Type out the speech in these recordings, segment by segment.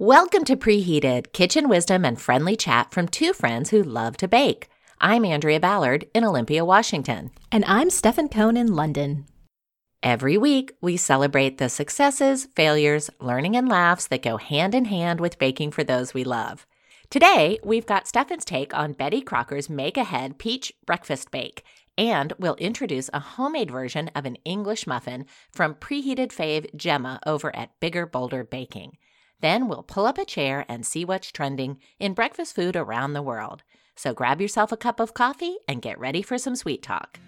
Welcome to Preheated, kitchen wisdom and friendly chat from two friends who love to bake. I'm Andrea Ballard in Olympia, Washington. And I'm Stefan Cohn in London. Every week, we celebrate the successes, failures, learning, and laughs that go hand in hand with baking for those we love. Today, we've got Stefan's take on Betty Crocker's Make Ahead Peach Breakfast Bake, and we'll introduce a homemade version of an English muffin from preheated fave Gemma over at Bigger Bolder Baking. Then we'll pull up a chair and see what's trending in breakfast food around the world. So grab yourself a cup of coffee and get ready for some sweet talk.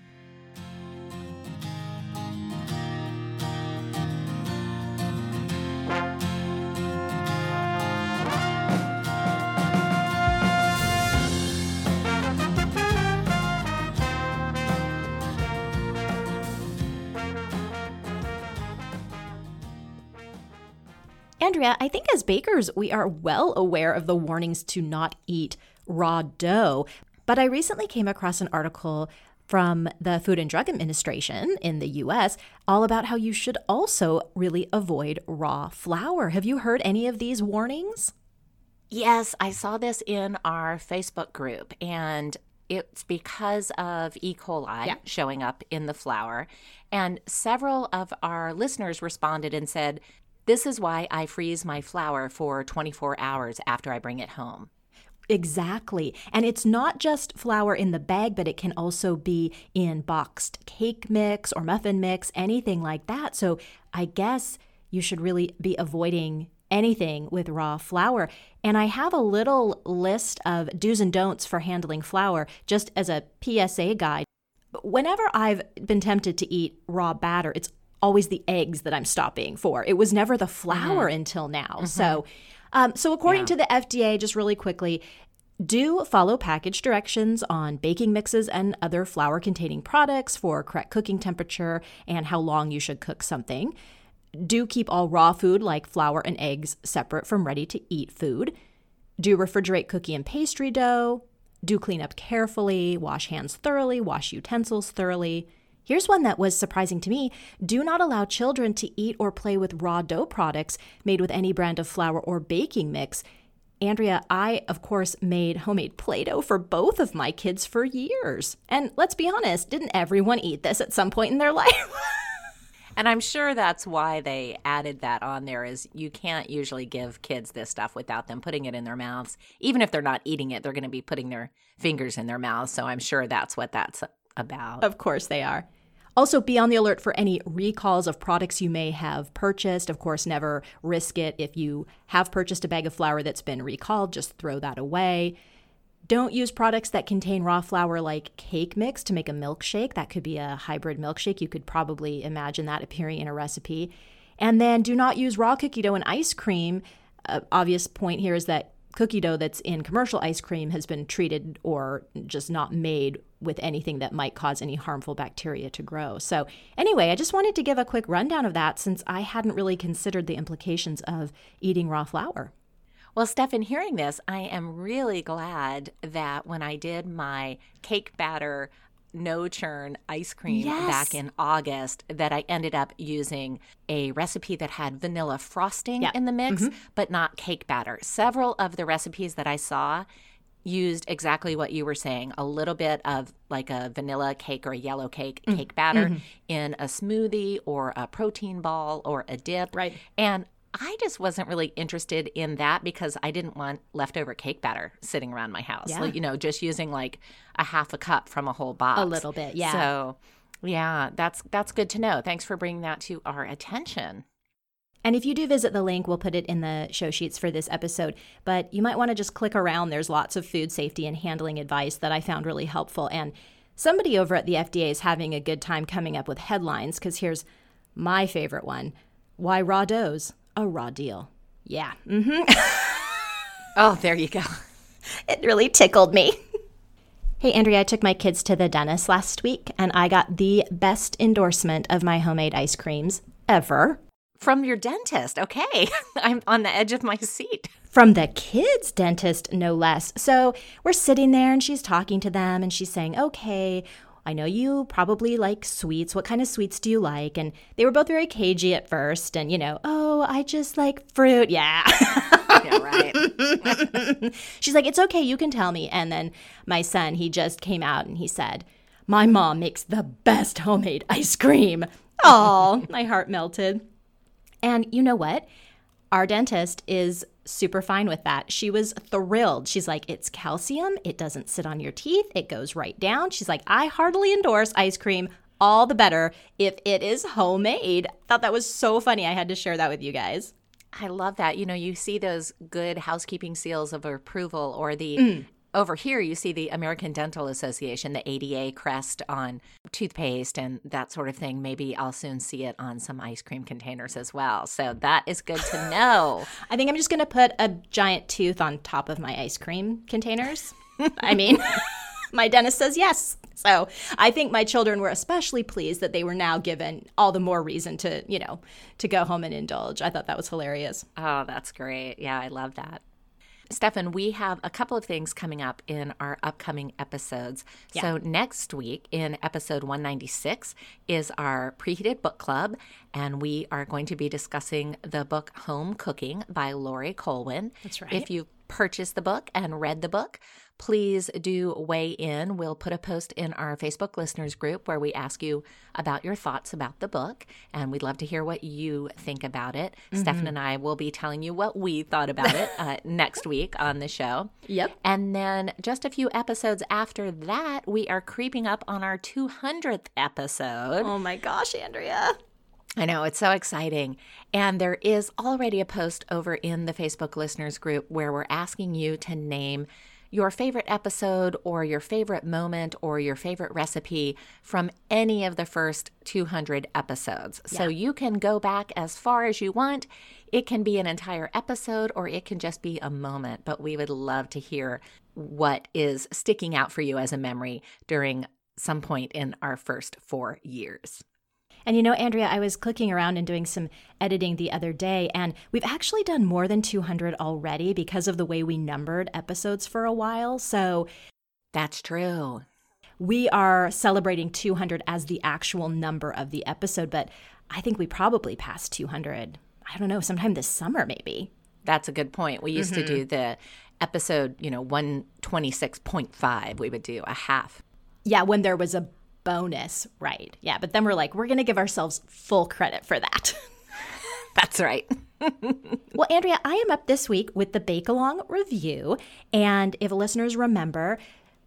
Andrea, I think as bakers, we are well aware of the warnings to not eat raw dough. But I recently came across an article from the Food and Drug Administration in the US all about how you should also really avoid raw flour. Have you heard any of these warnings? Yes, I saw this in our Facebook group, and it's because of E. coli Yeah. showing up in the flour. And several of our listeners responded and said, This is why I freeze my flour for 24 hours after I bring it home. Exactly. And it's not just flour in the bag, but it can also be in boxed cake mix or muffin mix, anything like that. So I guess you should really be avoiding anything with raw flour. And I have a little list of do's and don'ts for handling flour just as a PSA guide. Whenever I've been tempted to eat raw batter, it's always the eggs that I'm stopping for. It was never the flour until now. So, um, so according to the FDA, just really quickly, do follow package directions on baking mixes and other flour containing products for correct cooking temperature and how long you should cook something. Do keep all raw food like flour and eggs separate from ready to eat food. Do refrigerate cookie and pastry dough. Do clean up carefully, wash hands thoroughly, wash utensils thoroughly. Here's one that was surprising to me. Do not allow children to eat or play with raw dough products made with any brand of flour or baking mix. Andrea, I, of course, made homemade Play Doh for both of my kids for years. And let's be honest, didn't everyone eat this at some point in their life? And I'm sure that's why they added that on there is you can't usually give kids this stuff without them putting it in their mouths. Even if they're not eating it, they're going to be putting their fingers in their mouths. So I'm sure that's what that's about. Of course they are. Also, be on the alert for any recalls of products you may have purchased. Of course, never risk it. If you have purchased a bag of flour that's been recalled, just throw that away. Don't use products that contain raw flour like cake mix to make a milkshake. That could be a hybrid milkshake. You could probably imagine that appearing in a recipe. And then do not use raw cookie dough and ice cream. Uh, obvious point here is that cookie dough that's in commercial ice cream has been treated or just not made with anything that might cause any harmful bacteria to grow. So, anyway, I just wanted to give a quick rundown of that since I hadn't really considered the implications of eating raw flour. Well, Stefan, hearing this, I am really glad that when I did my cake batter no churn ice cream Yes. back in August that I ended up using a recipe that had vanilla frosting Yeah. in the mix, mm-hmm. but not cake batter. Several of the recipes that I saw used exactly what you were saying a little bit of like a vanilla cake or a yellow cake mm-hmm. cake batter mm-hmm. in a smoothie or a protein ball or a dip. Right. And I just wasn't really interested in that because I didn't want leftover cake batter sitting around my house. Yeah. Like, you know, just using like a half a cup from a whole box. A little bit, yeah. So, yeah, that's that's good to know. Thanks for bringing that to our attention. And if you do visit the link, we'll put it in the show sheets for this episode. But you might want to just click around. There's lots of food safety and handling advice that I found really helpful. And somebody over at the FDA is having a good time coming up with headlines because here's my favorite one Why raw doughs? A raw deal. Yeah. Mm-hmm. Oh, there you go. It really tickled me. Hey, Andrea, I took my kids to the dentist last week and I got the best endorsement of my homemade ice creams ever. From your dentist. Okay. I'm on the edge of my seat. from the kids' dentist, no less. So we're sitting there and she's talking to them and she's saying, Okay, I know you probably like sweets. What kind of sweets do you like? And they were both very cagey at first. And, you know, oh, I just like fruit. Yeah. yeah, right. She's like, it's okay, you can tell me. And then my son, he just came out and he said, My mom makes the best homemade ice cream. Oh, my heart melted. And you know what? Our dentist is super fine with that. She was thrilled. She's like, it's calcium. It doesn't sit on your teeth. It goes right down. She's like, I heartily endorse ice cream. All the better if it is homemade. Thought that was so funny. I had to share that with you guys. I love that. You know, you see those good housekeeping seals of approval or the mm. Over here you see the American Dental Association, the ADA crest on toothpaste and that sort of thing. Maybe I'll soon see it on some ice cream containers as well. So that is good to know. I think I'm just going to put a giant tooth on top of my ice cream containers. I mean, my dentist says yes. So I think my children were especially pleased that they were now given all the more reason to, you know, to go home and indulge. I thought that was hilarious. Oh, that's great. Yeah, I love that. Stefan, we have a couple of things coming up in our upcoming episodes. Yeah. So, next week in episode 196 is our preheated book club, and we are going to be discussing the book Home Cooking by Laurie Colwin. That's right. If you purchased the book and read the book, please do weigh in. We'll put a post in our Facebook listeners group where we ask you about your thoughts about the book, and we'd love to hear what you think about it. Mm-hmm. Stefan and I will be telling you what we thought about it uh, next week on the show. Yep. And then just a few episodes after that, we are creeping up on our 200th episode. Oh my gosh, Andrea. I know, it's so exciting. And there is already a post over in the Facebook listeners group where we're asking you to name your favorite episode or your favorite moment or your favorite recipe from any of the first 200 episodes. Yeah. So you can go back as far as you want. It can be an entire episode or it can just be a moment, but we would love to hear what is sticking out for you as a memory during some point in our first four years. And you know, Andrea, I was clicking around and doing some editing the other day, and we've actually done more than 200 already because of the way we numbered episodes for a while. So that's true. We are celebrating 200 as the actual number of the episode, but I think we probably passed 200. I don't know, sometime this summer, maybe. That's a good point. We used mm-hmm. to do the episode, you know, 126.5. We would do a half. Yeah, when there was a bonus, right? Yeah, but then we're like, we're going to give ourselves full credit for that. That's right. well, Andrea, I am up this week with the Bake Along review. And if listeners remember,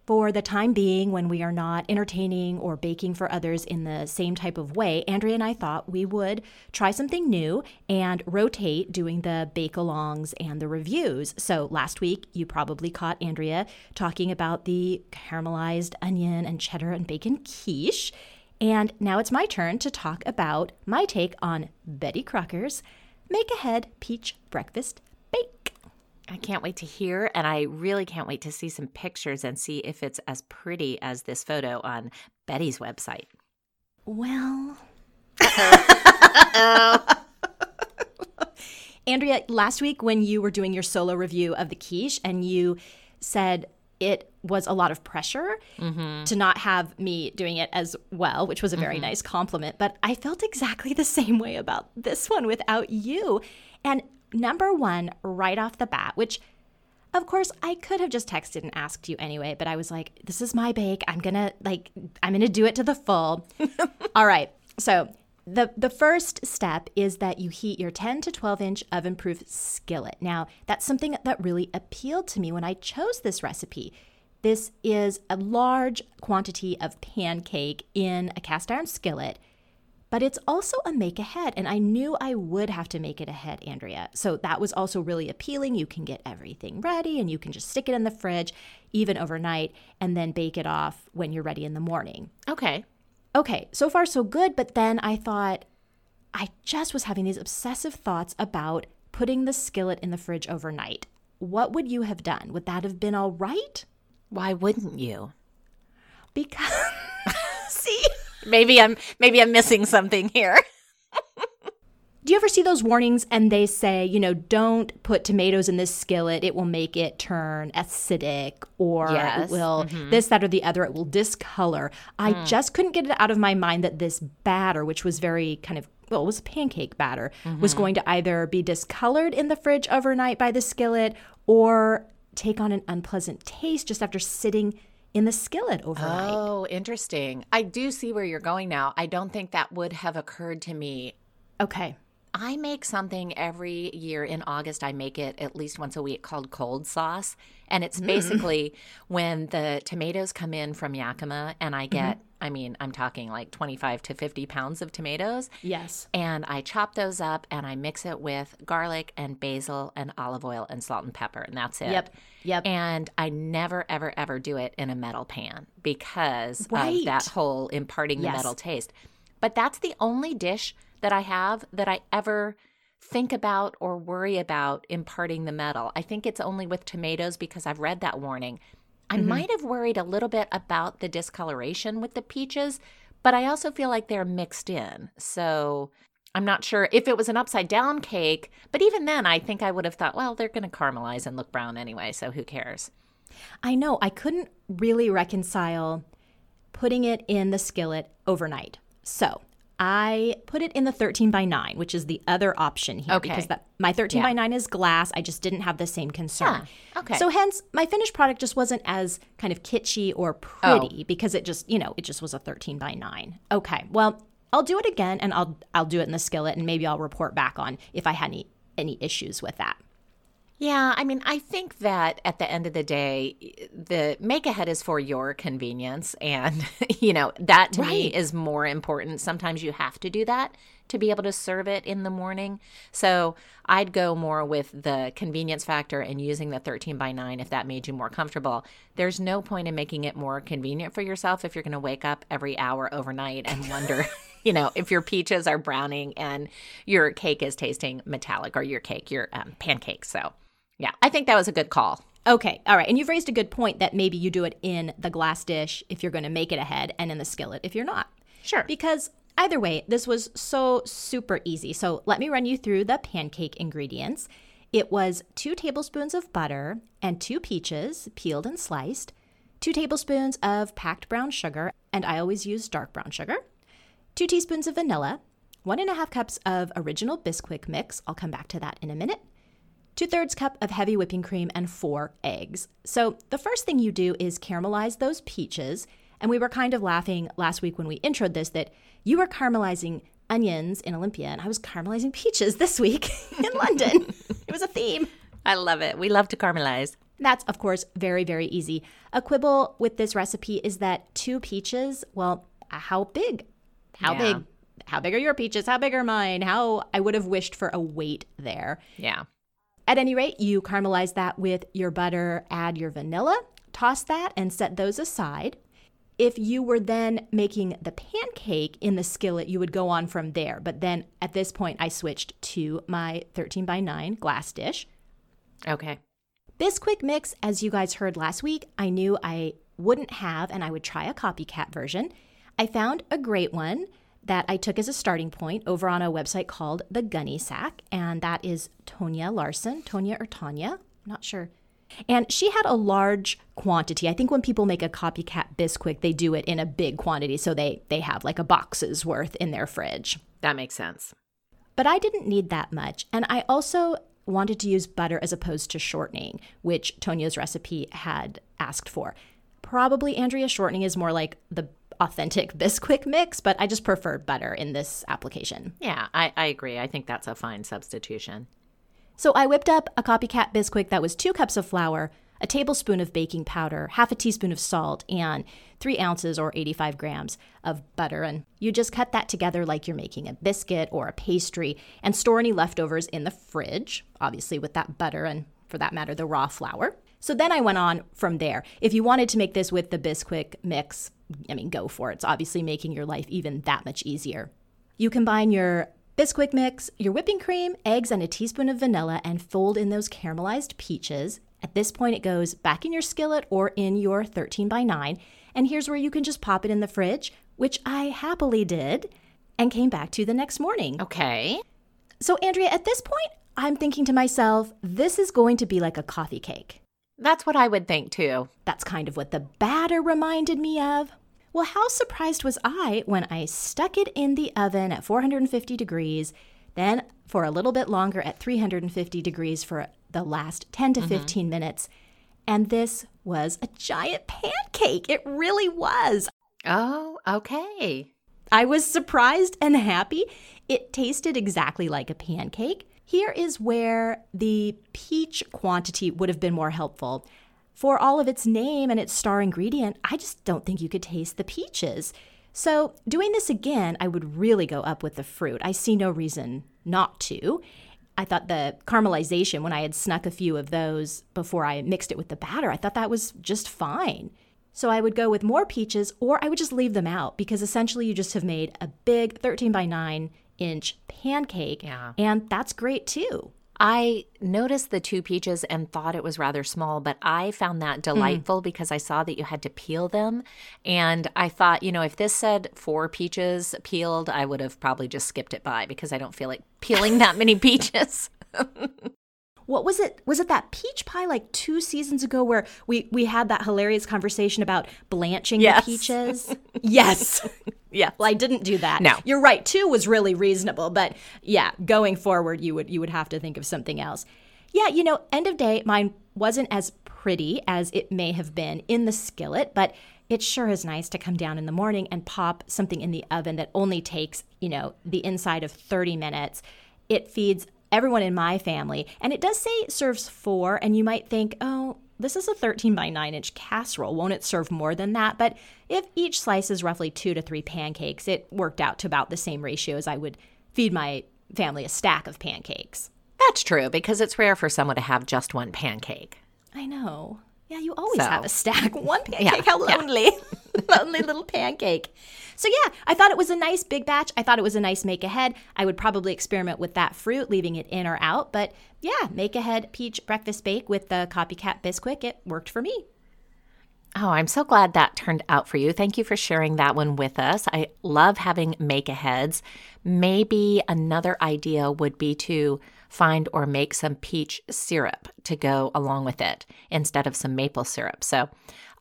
for the time being, when we are not entertaining or baking for others in the same type of way, Andrea and I thought we would try something new and rotate doing the bake alongs and the reviews. So last week, you probably caught Andrea talking about the caramelized onion and cheddar and bacon quiche. And now it's my turn to talk about my take on Betty Crocker's Make Ahead Peach Breakfast. I can't wait to hear, and I really can't wait to see some pictures and see if it's as pretty as this photo on Betty's website. Well, Andrea, last week when you were doing your solo review of the quiche and you said it was a lot of pressure mm-hmm. to not have me doing it as well, which was a very mm-hmm. nice compliment. But I felt exactly the same way about this one without you. And number one, right off the bat, which of course I could have just texted and asked you anyway, but I was like, this is my bake. I'm gonna like I'm gonna do it to the full. All right. So the, the first step is that you heat your 10 to 12 inch oven proof skillet. Now, that's something that really appealed to me when I chose this recipe. This is a large quantity of pancake in a cast iron skillet but it's also a make ahead. And I knew I would have to make it ahead, Andrea. So that was also really appealing. You can get everything ready and you can just stick it in the fridge, even overnight, and then bake it off when you're ready in the morning. Okay. Okay, so far so good. But then I thought, I just was having these obsessive thoughts about putting the skillet in the fridge overnight. What would you have done? Would that have been all right? Why wouldn't you? Because, see, maybe I'm maybe I'm missing something here. Do you ever see those warnings and they say, you know, don't put tomatoes in this skillet, it will make it turn acidic or Yes. it will mm-hmm. this, that, or the other, it will discolor. I mm. just couldn't get it out of my mind that this batter, which was very kind of well, it was pancake batter, was mm-hmm. going to either be discolored in the fridge overnight by the skillet or take on an unpleasant taste just after sitting in the skillet overnight. Oh, interesting. I do see where you're going now. I don't think that would have occurred to me. Okay. I make something every year in August. I make it at least once a week called cold sauce. And it's mm. basically when the tomatoes come in from Yakima and I get, mm-hmm. I mean, I'm talking like 25 to 50 pounds of tomatoes. Yes. And I chop those up and I mix it with garlic and basil and olive oil and salt and pepper. And that's it. Yep. Yep. And I never, ever, ever do it in a metal pan because Right. of that whole imparting the metal taste. But that's the only dish that I have that I ever think about or worry about imparting the metal. I think it's only with tomatoes because I've read that warning. I Mm-hmm. might have worried a little bit about the discoloration with the peaches, but I also feel like they're mixed in. So I'm not sure if it was an upside down cake, but even then, I think I would have thought, well, they're going to caramelize and look brown anyway, so who cares? I know. I couldn't really reconcile putting it in the skillet overnight. So I put it in the 13 by 9, which is the other option here Okay. because that, my 13 by 9 is glass. I just didn't have the same concern. Yeah, okay. So hence, my finished product just wasn't as kind of kitschy or Oh. pretty because it just, you know, it just was a 13 by 9. Okay. Well, I'll do it again and I'll I'll do it in the skillet and maybe I'll report back on if I had any any issues with that. Yeah, I mean, I think that at the end of the day, the make ahead is for your convenience. And, you know, that to me is more important. Sometimes you have to do that to be able to serve it in the morning. So I'd go more with the convenience factor and using the 13 by 9 if that made you more comfortable. There's no point in making it more convenient for yourself if you're going to wake up every hour overnight and wonder. You know, if your peaches are browning and your cake is tasting metallic, or your cake, your um, pancake. So, yeah, I think that was a good call. Okay, all right. And you've raised a good point that maybe you do it in the glass dish if you're going to make it ahead and in the skillet if you're not. Sure. Because either way, this was so super easy. So let me run you through the pancake ingredients. It was two tablespoons of butter and two peaches, peeled and sliced, two tablespoons of packed brown sugar, and I always use dark brown sugar, two teaspoons of vanilla, one and a half cups of original Bisquick mix. I'll come back to that in a minute two thirds cup of heavy whipping cream, and four eggs. So, the first thing you do is caramelize those peaches. And we were kind of laughing last week when we introed this that you were caramelizing onions in Olympia, and I was caramelizing peaches this week in London. it was a theme. I love it. We love to caramelize. That's, of course, very, very easy. A quibble with this recipe is that two peaches, well, how big? How Yeah. big? How big are your peaches? How big are mine? How I would have wished for a weight there. Yeah. At any rate, you caramelize that with your butter, add your vanilla, toss that, and set those aside. If you were then making the pancake in the skillet, you would go on from there. But then at this point, I switched to my 13 by 9 glass dish. Okay. This quick mix, as you guys heard last week, I knew I wouldn't have, and I would try a copycat version. I found a great one that I took as a starting point over on a website called The Gunny Sack, and that is Tonya Larson. Tonya or Tanya? I'm not sure. And she had a large quantity. I think when people make a copycat Bisquick, they do it in a big quantity, so they they have like a box's worth in their fridge. That makes sense. But I didn't need that much. And I also wanted to use butter as opposed to shortening, which Tonya's recipe had asked for. Probably Andrea shortening is more like the authentic Bisquick mix, but I just preferred butter in this application. Yeah, I, I agree. I think that's a fine substitution. So I whipped up a copycat Bisquick that was two cups of flour, a tablespoon of baking powder, half a teaspoon of salt, and three ounces or 85 grams of butter. And you just cut that together like you're making a biscuit or a pastry and store any leftovers in the fridge, obviously with that butter and, for that matter, the raw flour. So then I went on from there. If you wanted to make this with the Bisquick mix, I mean, go for it. It's obviously making your life even that much easier. You combine your Bisquick mix, your whipping cream, eggs, and a teaspoon of vanilla and fold in those caramelized peaches. At this point, it goes back in your skillet or in your 13 by 9. And here's where you can just pop it in the fridge, which I happily did and came back to the next morning. Okay. So, Andrea, at this point, I'm thinking to myself, this is going to be like a coffee cake. That's what I would think too. That's kind of what the batter reminded me of. Well, how surprised was I when I stuck it in the oven at 450 degrees, then for a little bit longer at 350 degrees for the last 10 to 15 mm-hmm. minutes. And this was a giant pancake. It really was. Oh, okay. I was surprised and happy. It tasted exactly like a pancake. Here is where the peach quantity would have been more helpful. For all of its name and its star ingredient, I just don't think you could taste the peaches. So, doing this again, I would really go up with the fruit. I see no reason not to. I thought the caramelization, when I had snuck a few of those before I mixed it with the batter, I thought that was just fine. So I would go with more peaches or I would just leave them out because essentially you just have made a big 13 by 9 inch pancake. Yeah. And that's great too. I noticed the two peaches and thought it was rather small, but I found that hmm. delightful mm. because I saw that you had to peel them. And I thought, you know, if this said four peaches peeled, I would have probably just skipped it by because I don't feel like peeling that many peaches. what was it was it that peach pie like two seasons ago where we we had that hilarious conversation about blanching yes. the peaches? Yes. Yeah well i didn't do that. No. You're right two was really reasonable but yeah going forward you would you would have to think of something else. Yeah you know end of day mine wasn't as pretty as it may have been in the skillet but it sure is nice to come down in the morning and pop something in the oven that only takes you know the inside of 30 minutes. It feeds everyone in my family. And it does say it serves four, and you might think, oh, this is a 13 by 9 inch casserole. Won't it serve more than that? But if each slice is roughly two to three pancakes, it worked out to about the same ratio as I would feed my family a stack of pancakes. That's true, because it's rare for someone to have just one pancake. I know. Yeah, you always so. have a stack. One pancake. Yeah, How lonely. Yeah. lonely little pancake. So, yeah, I thought it was a nice big batch. I thought it was a nice make ahead. I would probably experiment with that fruit, leaving it in or out. But yeah, make ahead peach breakfast bake with the copycat Bisquick. It worked for me. Oh, I'm so glad that turned out for you. Thank you for sharing that one with us. I love having make aheads. Maybe another idea would be to find or make some peach syrup to go along with it instead of some maple syrup. So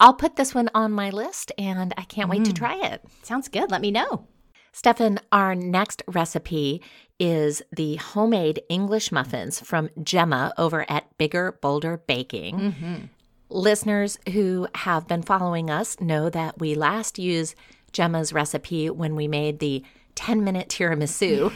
I'll put this one on my list and I can't wait to mm. try it. Sounds good. Let me know. Stefan, our next recipe is the homemade English muffins from Gemma over at Bigger Bolder Baking. Mm-hmm. Listeners who have been following us know that we last used Gemma's recipe when we made the 10 minute tiramisu,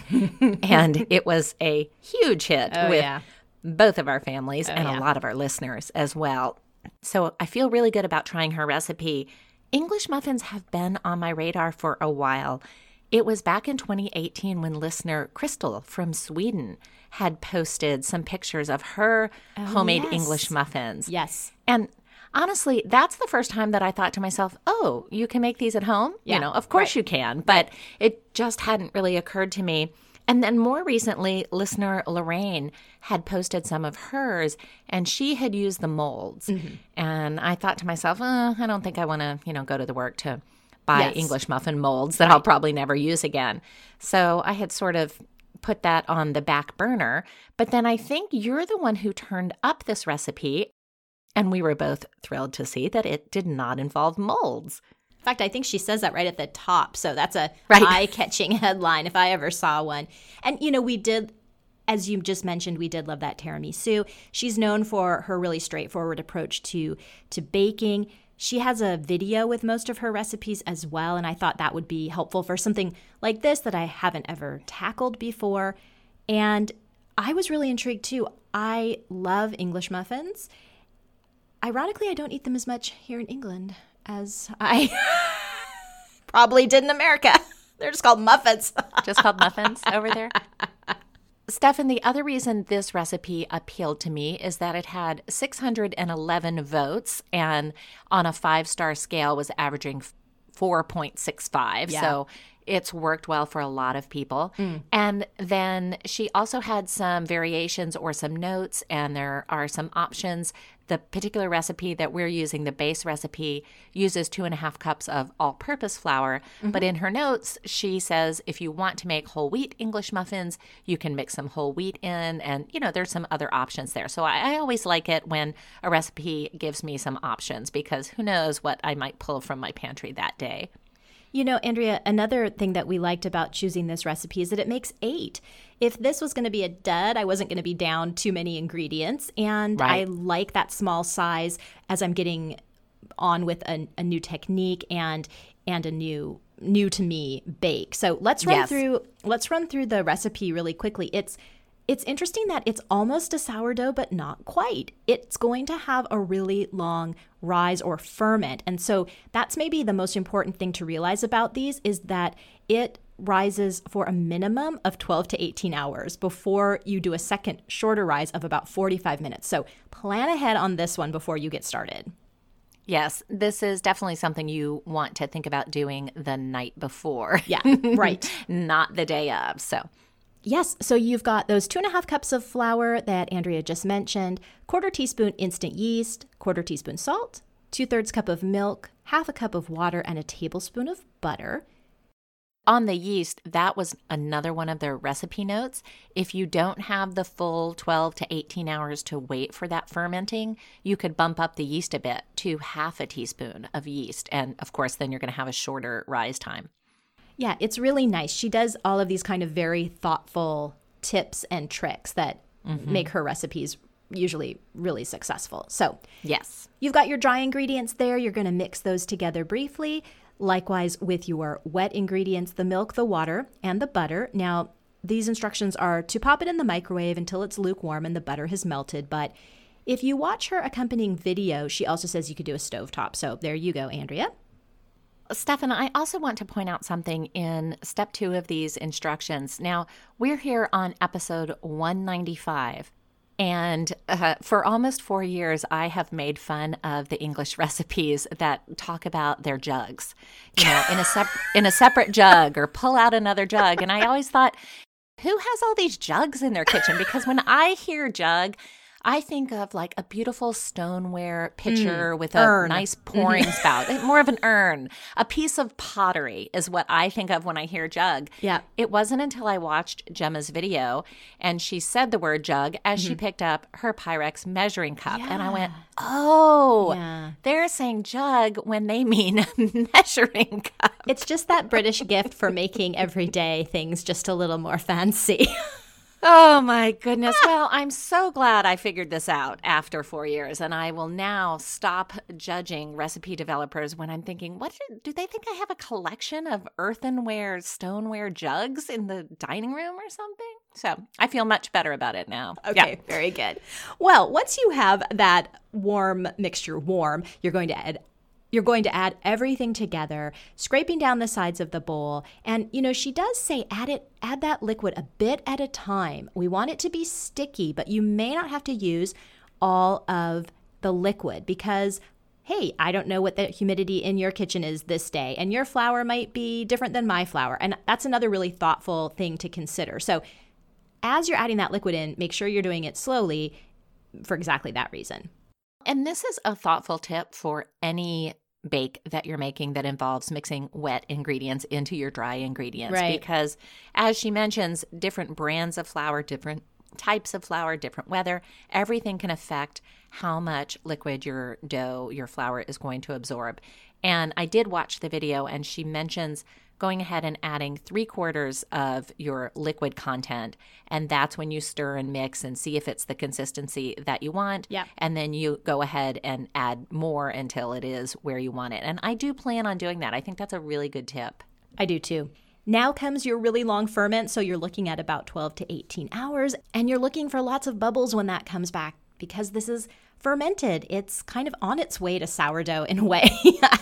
and it was a huge hit oh, with yeah. both of our families oh, and yeah. a lot of our listeners as well. So I feel really good about trying her recipe. English muffins have been on my radar for a while. It was back in 2018 when listener Crystal from Sweden had posted some pictures of her oh, homemade yes. English muffins. Yes. And honestly, that's the first time that I thought to myself, oh, you can make these at home? Yeah, you know, of course right. you can. But it just hadn't really occurred to me. And then more recently, listener Lorraine had posted some of hers and she had used the molds. Mm-hmm. And I thought to myself, oh, I don't think I want to, you know, go to the work to buy yes. English muffin molds that right. I'll probably never use again. So I had sort of put that on the back burner. But then I think you're the one who turned up this recipe and we were both thrilled to see that it did not involve molds. In fact, I think she says that right at the top. So that's a right. eye catching headline if I ever saw one. And, you know, we did, as you just mentioned, we did love that tiramisu. She's known for her really straightforward approach to, to baking. She has a video with most of her recipes as well. And I thought that would be helpful for something like this that I haven't ever tackled before. And I was really intrigued too. I love English muffins. Ironically, I don't eat them as much here in England as I probably did in America. They're just called muffins. just called muffins over there. Stefan, the other reason this recipe appealed to me is that it had 611 votes and on a five star scale was averaging 4.65. Yeah. So It's worked well for a lot of people. Mm. And then she also had some variations or some notes, and there are some options the particular recipe that we're using, the base recipe, uses two and a half cups of all purpose flour. Mm-hmm. But in her notes, she says if you want to make whole wheat English muffins, you can mix some whole wheat in. And, you know, there's some other options there. So I, I always like it when a recipe gives me some options because who knows what I might pull from my pantry that day. You know, Andrea, another thing that we liked about choosing this recipe is that it makes eight. If this was going to be a dud, I wasn't going to be down too many ingredients. And right. I like that small size as I'm getting on with a, a new technique and and a new new to me bake. So let's run yes. through let's run through the recipe really quickly. It's it's interesting that it's almost a sourdough, but not quite. It's going to have a really long rise or ferment. And so that's maybe the most important thing to realize about these is that it rises for a minimum of 12 to 18 hours before you do a second shorter rise of about 45 minutes. So plan ahead on this one before you get started. Yes, this is definitely something you want to think about doing the night before. Yeah, right. Not the day of. So Yes, so you've got those two and a half cups of flour that Andrea just mentioned, quarter teaspoon instant yeast, quarter teaspoon salt, two thirds cup of milk, half a cup of water, and a tablespoon of butter. On the yeast, that was another one of their recipe notes. If you don't have the full 12 to 18 hours to wait for that fermenting, you could bump up the yeast a bit to half a teaspoon of yeast. And of course, then you're going to have a shorter rise time. Yeah, it's really nice. She does all of these kind of very thoughtful tips and tricks that mm-hmm. make her recipes usually really successful. So, yes. You've got your dry ingredients there. You're going to mix those together briefly. Likewise, with your wet ingredients, the milk, the water, and the butter. Now, these instructions are to pop it in the microwave until it's lukewarm and the butter has melted. But if you watch her accompanying video, she also says you could do a stovetop. So there you go, Andrea. Stefan, I also want to point out something in step two of these instructions. Now, we're here on episode 195. And uh, for almost four years, I have made fun of the English recipes that talk about their jugs, you know, in a sep- in a separate jug or pull out another jug. And I always thought, who has all these jugs in their kitchen? Because when I hear jug, I think of like a beautiful stoneware pitcher mm, with a urn. nice pouring spout, more of an urn. A piece of pottery is what I think of when I hear jug. Yeah. It wasn't until I watched Gemma's video and she said the word jug as mm-hmm. she picked up her Pyrex measuring cup. Yeah. And I went, oh, yeah. they're saying jug when they mean measuring cup. It's just that British gift for making everyday things just a little more fancy. Oh my goodness. Ah. Well, I'm so glad I figured this out after four years, and I will now stop judging recipe developers when I'm thinking, what do they think I have a collection of earthenware, stoneware jugs in the dining room or something? So I feel much better about it now. Okay, yeah. very good. Well, once you have that warm mixture warm, you're going to add you're going to add everything together, scraping down the sides of the bowl. And you know, she does say add it add that liquid a bit at a time. We want it to be sticky, but you may not have to use all of the liquid because hey, I don't know what the humidity in your kitchen is this day, and your flour might be different than my flour. And that's another really thoughtful thing to consider. So, as you're adding that liquid in, make sure you're doing it slowly for exactly that reason. And this is a thoughtful tip for any bake that you're making that involves mixing wet ingredients into your dry ingredients. Right. Because as she mentions, different brands of flour, different types of flour, different weather, everything can affect how much liquid your dough, your flour is going to absorb. And I did watch the video, and she mentions going ahead and adding three quarters of your liquid content. And that's when you stir and mix and see if it's the consistency that you want. Yeah. And then you go ahead and add more until it is where you want it. And I do plan on doing that. I think that's a really good tip. I do too. Now comes your really long ferment, so you're looking at about 12 to 18 hours, and you're looking for lots of bubbles when that comes back because this is fermented. It's kind of on its way to sourdough in a way,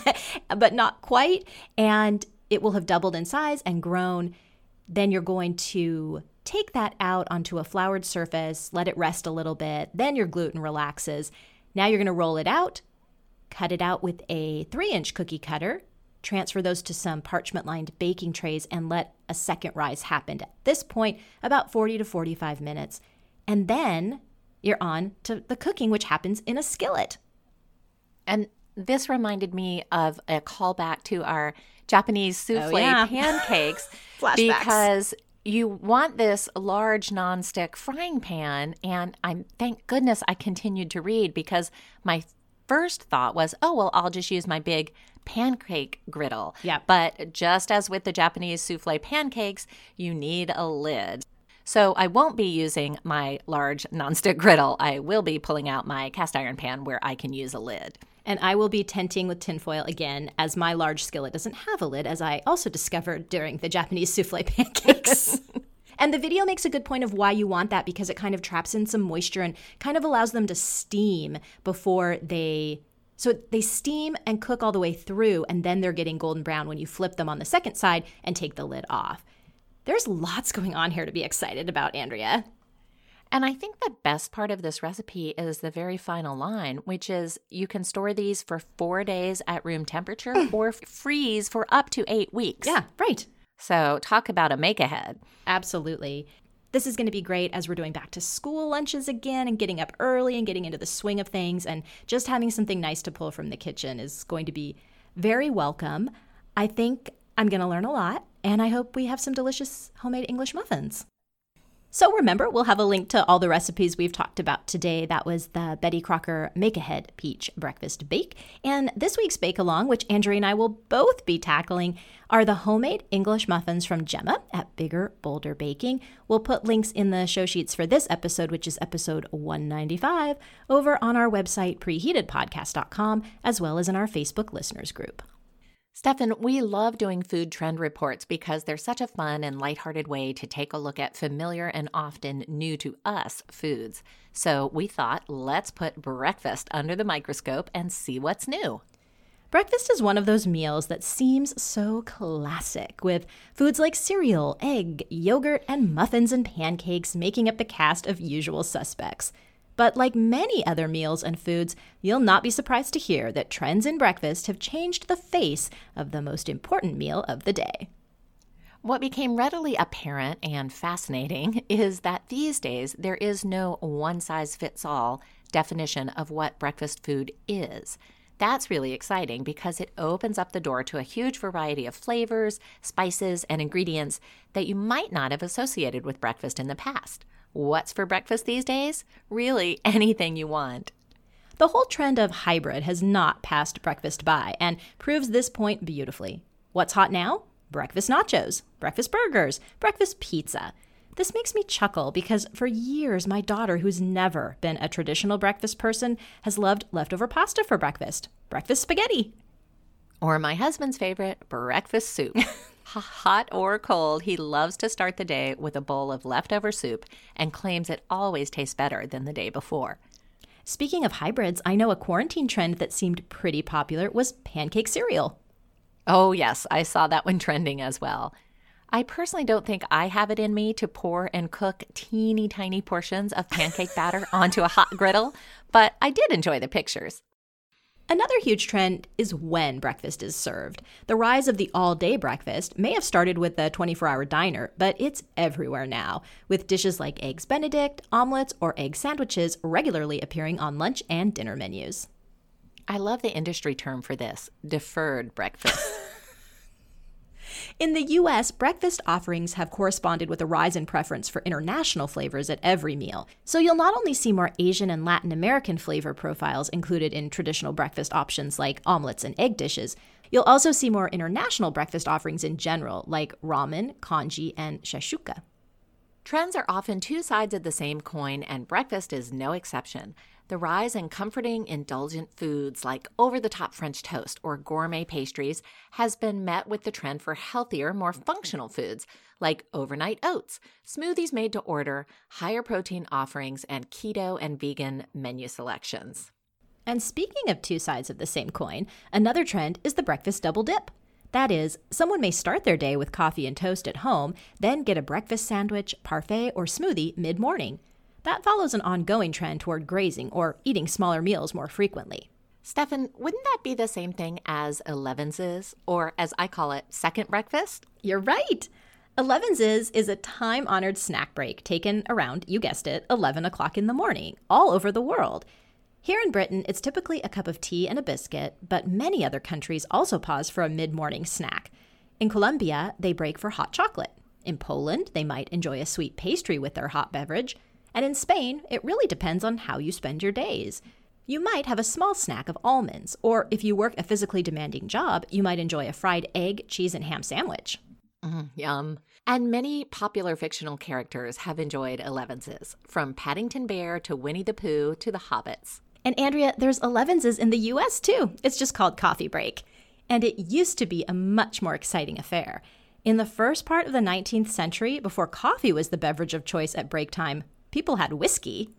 but not quite. And it will have doubled in size and grown. Then you're going to take that out onto a floured surface, let it rest a little bit. Then your gluten relaxes. Now you're going to roll it out, cut it out with a three inch cookie cutter, transfer those to some parchment lined baking trays, and let a second rise happen. At this point, about 40 to 45 minutes. And then you're on to the cooking, which happens in a skillet. And this reminded me of a callback to our Japanese oh, souffle Oh, yeah. pancakes because you want this large nonstick frying pan and I'm thank goodness I continued to read because my first thought was, "Oh, well, I'll just use my big pancake griddle." Yep. But just as with the Japanese souffle pancakes, you need a lid. So I won't be using my large nonstick griddle. I will be pulling out my cast iron pan where I can use a lid. And I will be tenting with tinfoil again, as my large skillet doesn't have a lid, as I also discovered during the Japanese souffle pancakes. and the video makes a good point of why you want that because it kind of traps in some moisture and kind of allows them to steam before they. So they steam and cook all the way through, and then they're getting golden brown when you flip them on the second side and take the lid off. There's lots going on here to be excited about, Andrea. And I think the best part of this recipe is the very final line, which is you can store these for four days at room temperature mm. or freeze for up to eight weeks. Yeah, right. So talk about a make ahead. Absolutely. This is going to be great as we're doing back to school lunches again and getting up early and getting into the swing of things. And just having something nice to pull from the kitchen is going to be very welcome. I think I'm going to learn a lot, and I hope we have some delicious homemade English muffins. So remember, we'll have a link to all the recipes we've talked about today. That was the Betty Crocker Make Ahead Peach Breakfast Bake. And this week's Bake Along, which Andrea and I will both be tackling, are the homemade English muffins from Gemma at Bigger Bolder Baking. We'll put links in the show sheets for this episode, which is episode 195, over on our website, preheatedpodcast.com, as well as in our Facebook listeners group. Stefan, we love doing food trend reports because they're such a fun and lighthearted way to take a look at familiar and often new to us foods. So we thought, let's put breakfast under the microscope and see what's new. Breakfast is one of those meals that seems so classic, with foods like cereal, egg, yogurt, and muffins and pancakes making up the cast of usual suspects. But like many other meals and foods, you'll not be surprised to hear that trends in breakfast have changed the face of the most important meal of the day. What became readily apparent and fascinating is that these days there is no one size fits all definition of what breakfast food is. That's really exciting because it opens up the door to a huge variety of flavors, spices, and ingredients that you might not have associated with breakfast in the past. What's for breakfast these days? Really, anything you want. The whole trend of hybrid has not passed breakfast by and proves this point beautifully. What's hot now? Breakfast nachos, breakfast burgers, breakfast pizza. This makes me chuckle because for years, my daughter, who's never been a traditional breakfast person, has loved leftover pasta for breakfast, breakfast spaghetti. Or my husband's favorite, breakfast soup. Hot or cold, he loves to start the day with a bowl of leftover soup and claims it always tastes better than the day before. Speaking of hybrids, I know a quarantine trend that seemed pretty popular was pancake cereal. Oh, yes, I saw that one trending as well. I personally don't think I have it in me to pour and cook teeny tiny portions of pancake batter onto a hot griddle, but I did enjoy the pictures. Another huge trend is when breakfast is served. The rise of the all day breakfast may have started with the 24 hour diner, but it's everywhere now, with dishes like Eggs Benedict, omelets, or egg sandwiches regularly appearing on lunch and dinner menus. I love the industry term for this deferred breakfast. In the US, breakfast offerings have corresponded with a rise in preference for international flavors at every meal. So you'll not only see more Asian and Latin American flavor profiles included in traditional breakfast options like omelets and egg dishes, you'll also see more international breakfast offerings in general, like ramen, congee, and shakshuka. Trends are often two sides of the same coin, and breakfast is no exception. The rise in comforting, indulgent foods like over the top French toast or gourmet pastries has been met with the trend for healthier, more functional foods like overnight oats, smoothies made to order, higher protein offerings, and keto and vegan menu selections. And speaking of two sides of the same coin, another trend is the breakfast double dip. That is, someone may start their day with coffee and toast at home, then get a breakfast sandwich, parfait, or smoothie mid morning. That follows an ongoing trend toward grazing or eating smaller meals more frequently. Stefan, wouldn't that be the same thing as Elevenses, or as I call it, second breakfast? You're right. Elevenses is a time honored snack break taken around, you guessed it, 11 o'clock in the morning, all over the world. Here in Britain, it's typically a cup of tea and a biscuit, but many other countries also pause for a mid morning snack. In Colombia, they break for hot chocolate. In Poland, they might enjoy a sweet pastry with their hot beverage. And in Spain, it really depends on how you spend your days. You might have a small snack of almonds, or if you work a physically demanding job, you might enjoy a fried egg, cheese, and ham sandwich. Mm, yum. And many popular fictional characters have enjoyed Elevenses, from Paddington Bear to Winnie the Pooh to the Hobbits. And Andrea, there's Elevenses in the US too. It's just called coffee break. And it used to be a much more exciting affair. In the first part of the 19th century, before coffee was the beverage of choice at break time, people had whiskey.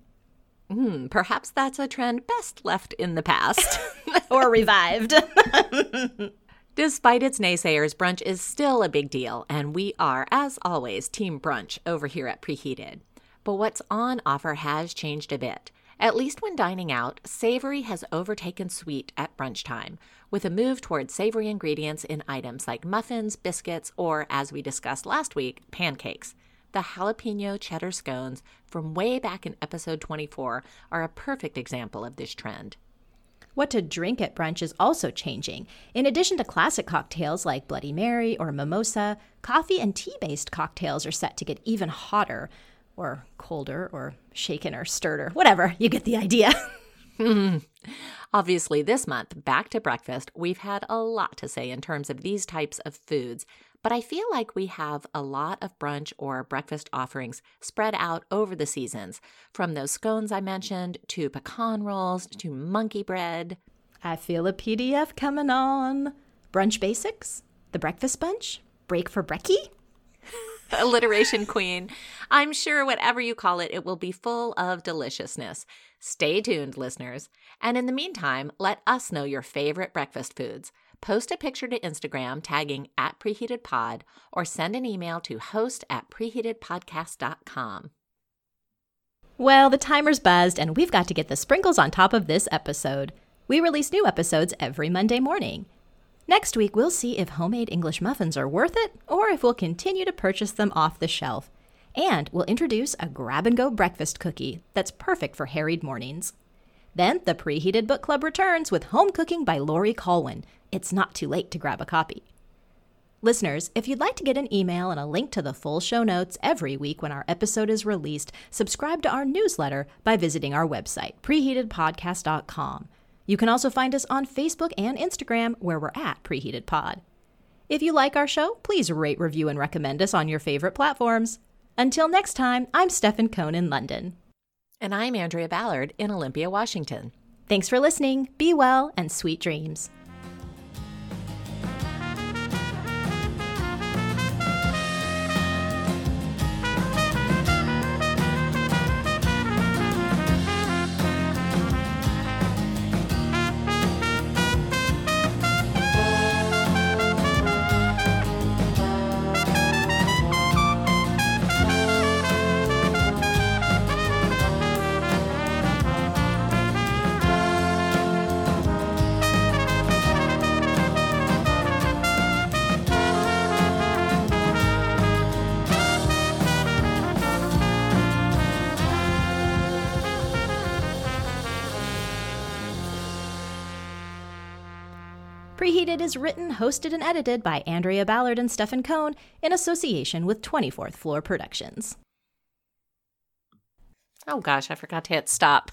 Mm, perhaps that's a trend best left in the past. or revived. Despite its naysayers, brunch is still a big deal, and we are, as always, Team Brunch over here at Preheated. But what's on offer has changed a bit. At least when dining out, savory has overtaken sweet at brunch time, with a move toward savory ingredients in items like muffins, biscuits, or, as we discussed last week, pancakes. The jalapeno cheddar scones from way back in episode 24 are a perfect example of this trend. What to drink at brunch is also changing. In addition to classic cocktails like Bloody Mary or mimosa, coffee and tea based cocktails are set to get even hotter or colder or shaken or stirred or whatever. You get the idea. Obviously, this month, back to breakfast, we've had a lot to say in terms of these types of foods, but I feel like we have a lot of brunch or breakfast offerings spread out over the seasons, from those scones I mentioned to pecan rolls to monkey bread. I feel a PDF coming on. Brunch basics? The breakfast bunch? Break for brekkie? alliteration queen. I'm sure whatever you call it, it will be full of deliciousness. Stay tuned, listeners. And in the meantime, let us know your favorite breakfast foods. Post a picture to Instagram tagging at preheatedpod or send an email to host at preheatedpodcast.com. Well, the timer's buzzed and we've got to get the sprinkles on top of this episode. We release new episodes every Monday morning. Next week, we'll see if homemade English muffins are worth it or if we'll continue to purchase them off the shelf. And we'll introduce a grab and go breakfast cookie that's perfect for harried mornings. Then the preheated book club returns with Home Cooking by Laurie Colwin. It's not too late to grab a copy. Listeners, if you'd like to get an email and a link to the full show notes every week when our episode is released, subscribe to our newsletter by visiting our website, preheatedpodcast.com. You can also find us on Facebook and Instagram, where we're at Preheated Pod. If you like our show, please rate, review, and recommend us on your favorite platforms. Until next time, I'm Stefan Cohn in London. And I'm Andrea Ballard in Olympia, Washington. Thanks for listening. Be well and sweet dreams. Hosted, and edited by Andrea Ballard and Stefan Cohn in association with 24th Floor Productions. Oh gosh, I forgot to hit stop.